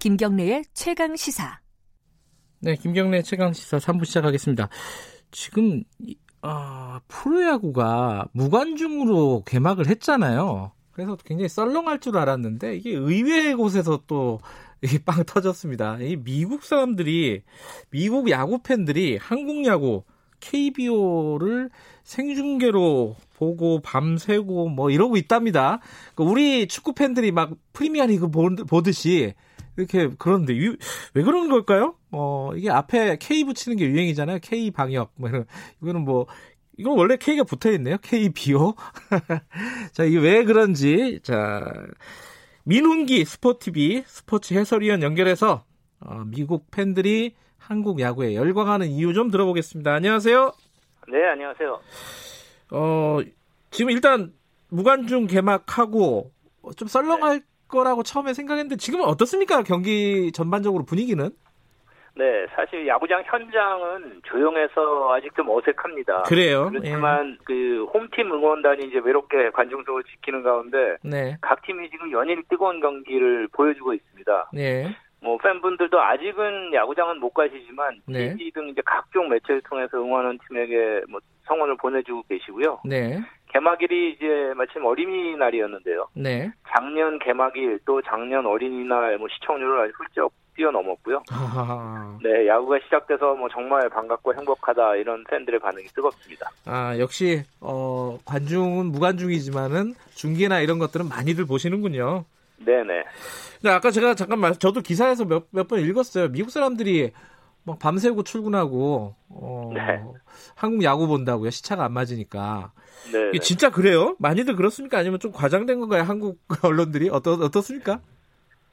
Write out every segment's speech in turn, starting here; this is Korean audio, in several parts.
김경래의 최강 시사. 네, 김경래 최강 시사 3부 시작하겠습니다. 지금 어, 프로야구가 무관중으로 개막을 했잖아요. 그래서 굉장히 썰렁할 줄 알았는데 이게 의외의 곳에서 또 이게 빵 터졌습니다. 이 미국 사람들이 미국 야구 팬들이 한국 야구 KBO를 생중계로 보고 밤새고 뭐 이러고 있답니다. 그러니까 우리 축구 팬들이 막 프리미어리그 보듯이 이렇게 그런데 왜 그런 걸까요? 어 이게 앞에 K 붙이는 게 유행이잖아요. K 방역 뭐 이런 이거는 뭐 이건 원래 K가 붙어 있네요. KBO. 자 이게 왜 그런지 자 민훈기 스포티비 스포츠 해설위원 연결해서 어, 미국 팬들이 한국 야구에 열광하는 이유 좀 들어보겠습니다. 안녕하세요. 네, 안녕하세요. 어, 지금 일단 무관중 개막하고 좀 썰렁할 네. 거라고 처음에 생각했는데 지금은 어떻습니까? 경기 전반적으로 분위기는? 네, 사실 야구장 현장은 조용해서 아직 좀 어색합니다. 그래요. 그렇지만 예. 그 홈팀 응원단이 이제 외롭게 관중석을 지키는 가운데 네. 각 팀이 지금 연일 뜨거운 경기를 보여주고 있습니다. 네. 뭐 팬분들도 아직은 야구장은 못 가시지만 네. TV 등 이제 각종 매체를 통해서 응원하는 팀에게 뭐 성원을 보내주고 계시고요. 네. 개막일이 이제 마침 어린이날이었는데요. 네. 작년 개막일 또 작년 어린이날 뭐 시청률을 아주 훌쩍 뛰어넘었고요. 네, 야구가 시작돼서 뭐 정말 반갑고 행복하다 이런 팬들의 반응이 뜨겁습니다. 아 역시 어, 관중은 무관중이지만은 중계나 이런 것들은 많이들 보시는군요. 네네. 네, 아까 제가 잠깐만 저도 기사에서 몇 몇 번 읽었어요. 미국 사람들이 막 밤새고 출근하고 어, 네. 한국 야구 본다고요. 시차가 안 맞으니까. 네. 이게 진짜 그래요? 많이들 그렇습니까? 아니면 좀 과장된 건가요? 한국 언론들이 어떠 어떻습니까?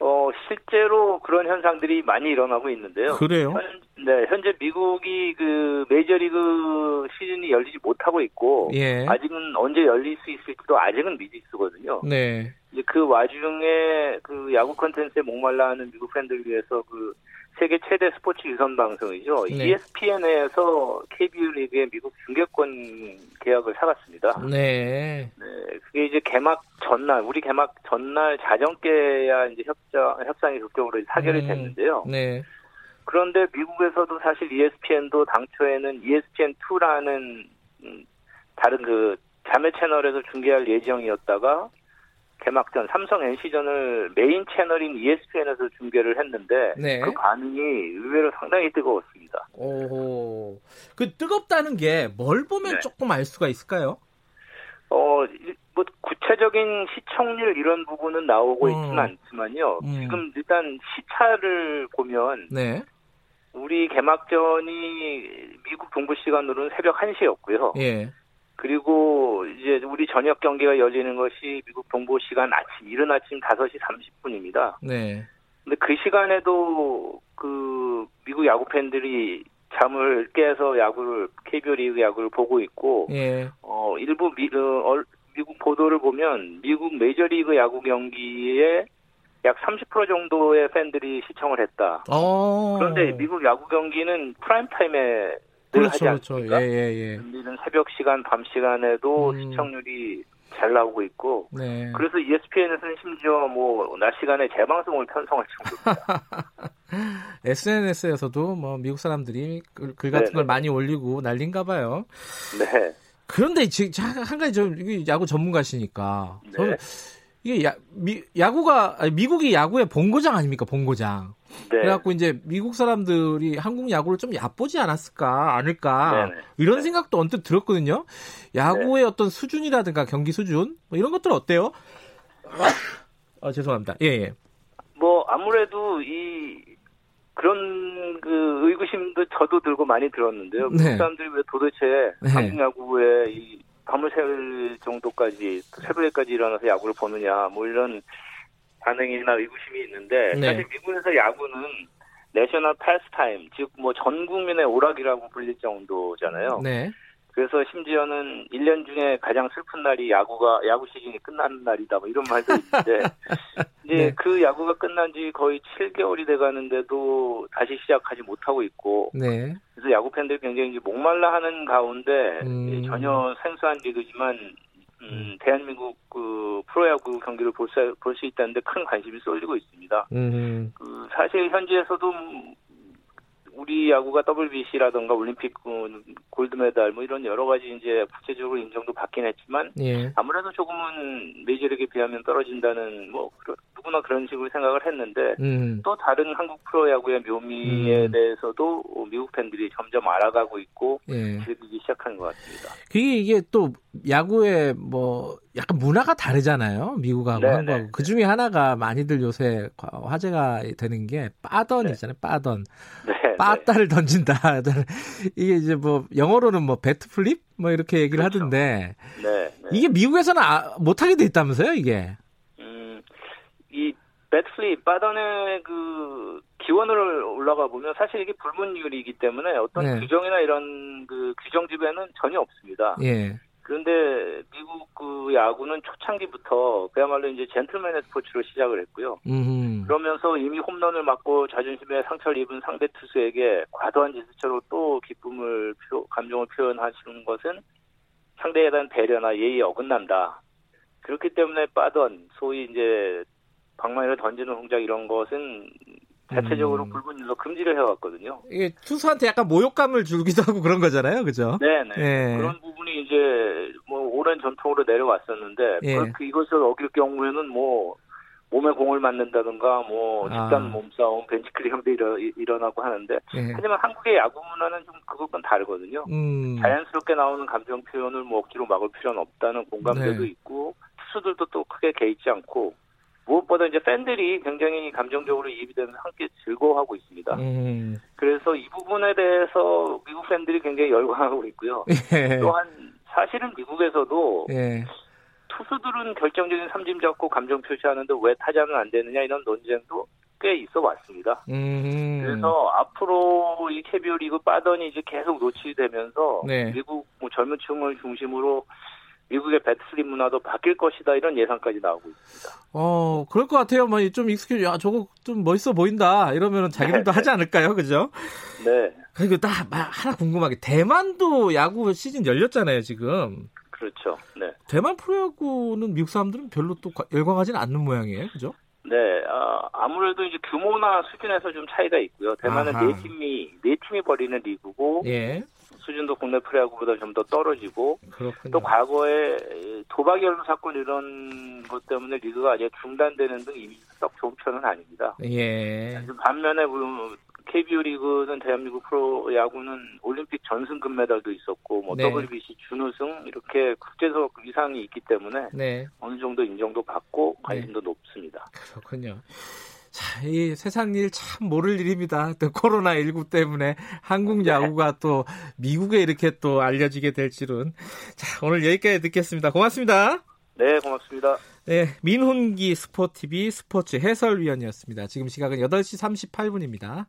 어 실제로 그런 현상들이 많이 일어나고 있는데요. 그래요? 현, 네, 현재 미국이 그 메이저리그 시즌이 열리지 못하고 있고 예. 아직은 언제 열릴 수 있을지도 아직은 미지수거든요. 네. 이제 그 와중에 그 야구 컨텐츠에 목말라하는 미국 팬들 위해서 그 세계 최대 스포츠 유선 방송이죠. 네. ESPN에서 KBO 리그의 미국 중계권 계약을 사갔습니다. 네. 네. 그게 이제 개막 전날, 우리 개막 전날 자정께야 이제 협정, 협상이 극적으로 사결이 음. 됐는데요. 네. 그런데 미국에서도 사실 ESPN도 당초에는 ESPN2라는 음, 다른 그 자매 채널에서 중계할 예정이었다가 개막전 삼성 NC전을 메인 채널인 ESPN에서 중계를 했는데 네. 그 반응이 의외로 상당히 뜨거웠습니다. 오, 그 뜨겁다는 게 뭘 보면 네. 조금 알 수가 있을까요? 어, 뭐 구체적인 시청률 이런 부분은 나오고 음. 있지는 않지만요. 음. 지금 일단 시차를 보면 네. 우리 개막전이 미국 동부 시간으로는 새벽 1시였고요. 예. 그리고 이제 우리 저녁 경기가 열리는 것이 미국 동부 시간 아침 이른 아침 5시 30분입니다. 네. 근데 그 시간에도 그 미국 야구 팬들이 잠을 깨서 야구를 KBO 리그 야구를 보고 있고 예. 어 일부 미, 어, 미국 보도를 보면 미국 메이저리그 야구 경기에 약 30% 정도의 팬들이 시청을 했다. 오. 어. 그런데 미국 야구 경기는 프라임 타임에 그렇죠, 그렇죠. 예, 예, 예. 우리는 새벽 시간, 밤 시간에도 음. 시청률이 잘 나오고 있고, 네. 그래서 ESPN에서는 심지어 뭐 낮 시간에 재방송을 편성할 정도입니다. SNS에서도 뭐 미국 사람들이 글, 글 같은 네네. 걸 많이 올리고 난린가 봐요. 네. 그런데 지금 한 가지 좀 야구 전문가시니까 네. 저는 이게 야, 미, 야구가 아니, 미국이 야구의 본고장 아닙니까 본고장. 네. 그래갖고 이제 미국 사람들이 한국 야구를 좀 얕보지 않았을까 않을까 네네. 이런 네. 생각도 언뜻 들었거든요. 야구의 네. 어떤 수준이라든가 경기 수준 뭐 이런 것들 은 어때요? 아 죄송합니다. 예 예. 뭐 아무래도 이 그런 그 의구심도 저도 들고 많이 들었는데요. 네. 사람들이 왜 도대체 네. 한국 야구의 이 밤을 새 정도까지 새벽에까지 일어나서 야구를 보느냐 뭐 이런 반응이나 의구심이 있는데 네. 사실 미국에서 야구는 national pastime 즉 뭐 전 국민의 오락이라고 불릴 정도잖아요. 네. 그래서 심지어는 1년 중에 가장 슬픈 날이 야구가 야구 시즌이 끝나는 날이다 뭐 이런 말도 있는데 이제 네. 그 야구가 끝난 지 거의 7개월이 돼 가는데도 다시 시작하지 못하고 있고 네. 그래서 야구 팬들이 굉장히 목말라 하는 가운데 음. 전혀 생소한 리그지만 음, 대한민국 그 프로야구 경기를 볼 수 볼 수 있다는데 큰 관심이 쏠리고 있습니다. 음. 그 사실 현지에서도 우리 야구가 WBC라던가 올림픽 골드메달 뭐 이런 여러 가지 이제 국제적으로 인정도 받긴 했지만 예. 아무래도 조금은 메이저리그에 비하면 떨어진다는 뭐 누구나 그런 식으로 생각을 했는데 음. 또 다른 한국 프로야구의 묘미에 음. 대해서도 미국 팬들이 점점 알아가고 있고 예. 즐기기 시작한 것 같습니다. 그게 이게 또 야구의 뭐 약간 문화가 다르잖아요. 미국하고 네, 한국하고 네. 그 중에 하나가 많이들 요새 화제가 되는 게 빠던 네. 있잖아요. 빠던 네, 빠따를 던진다. 이게 이제 뭐 영어로는 뭐 bat flip 뭐 이렇게 얘기를 그렇죠. 하던데 이게 미국에서는 아, 못하게 돼 있다면서요, 이게? bat flip 빠던의 그 기원을 올라가 보면 사실 이게 불문율이기 때문에 어떤 네. 규정이나 이런 그 규정집에는 전혀 없습니다. 예. 그런데 미국 그 야구는 초창기부터 그야말로 이제 젠틀맨의 스포츠로 시작을 했고요. 음흠. 그러면서 이미 홈런을 맞고 자존심에 상처를 입은 상대 투수에게 과도한 제스처로 또 기쁨을 표, 감정을 표현하시는 것은 상대에 대한 배려나 예의에 어긋난다. 그렇기 때문에 빠던 소위 이제 방망이를 던지는 동작 이런 것은 자체적으로 음. 불분율로 금지를 해왔거든요. 이게 투수한테 약간 모욕감을 주기도 하고 그런 거잖아요, 그죠? 네네. 네. 그런 부분이 이제 뭐 오랜 전통으로 내려왔었는데 예. 그 이것을 어길 경우에는 뭐 몸에 공을 맞는다든가 뭐 집단 아. 몸싸움, 벤치클리형도 일어, 일어나고 하는데 예. 하지만 한국의 야구 문화는 좀 그것과는 다르거든요. 음. 자연스럽게 나오는 감정 표현을 뭐 억지로 막을 필요는 없다는 공감대도 네. 있고 투수들도 또 크게 개의치 않고 무엇보다 이제 팬들이 굉장히 감정적으로 이입이 되면서 함께 즐거워하고 있습니다. 음. 그래서 이 부분에 대해서 미국 팬들이 굉장히 열광하고 있고요. 예. 또한 사실은 미국에서도 예. 투수들은 결정적인 삼진 잡고 감정 표시하는데 왜 타자는 안 되느냐 이런 논쟁도 꽤 있어 왔습니다. 음. 그래서 앞으로 이 캐비어 리그 빠더니 이제 계속 노출되면서 네. 미국 뭐 젊은 층을 중심으로 미국의 배트슬립 문화도 바뀔 것이다 이런 예상까지 나오고 있습니다. 어, 그럴 것 같아요. 뭐좀 익숙해, 야 저거 좀 멋있어 보인다 이러면은 자기들도 네. 하지 않을까요, 그죠? 네. 그리고 딱 하나 궁금하게 대만도 야구 시즌 열렸잖아요 지금. 그렇죠. 네. 대만 프로야구는 미국 사람들은 별로 또 열광하지는 않는 모양이에요, 그죠? 네, 아, 아무래도 이제 규모나 수준에서 좀 차이가 있고요. 대만은 아하. 네 팀이 네 팀이 벌이는 리그고, 예. 수준도 국내 프로야구보다 좀 더 떨어지고 그렇군요. 또 과거에 도박 연루 사건 이런 것 때문에 리그가 아직 중단되는 등 이미 썩 좋은 편은 아닙니다. 예. 반면에 KBO 리그는 대한민국 프로 야구는 올림픽 전승 금메달도 있었고 뭐 네. WBC 준우승 이렇게 국제적 위상이 있기 때문에 네. 어느 정도 인정도 받고 관심도 네. 높습니다. 그렇군요. 자, 이 세상 일 참 모를 일입니다. 또 코로나 19 때문에 한국 네. 야구가 또 미국에 이렇게 또 알려지게 될 줄은. 자, 오늘 여기까지 듣겠습니다. 고맙습니다. 네, 고맙습니다. 네, 민훈기 스포티비 스포츠 해설위원이었습니다. 지금 시각은 8시 38분입니다.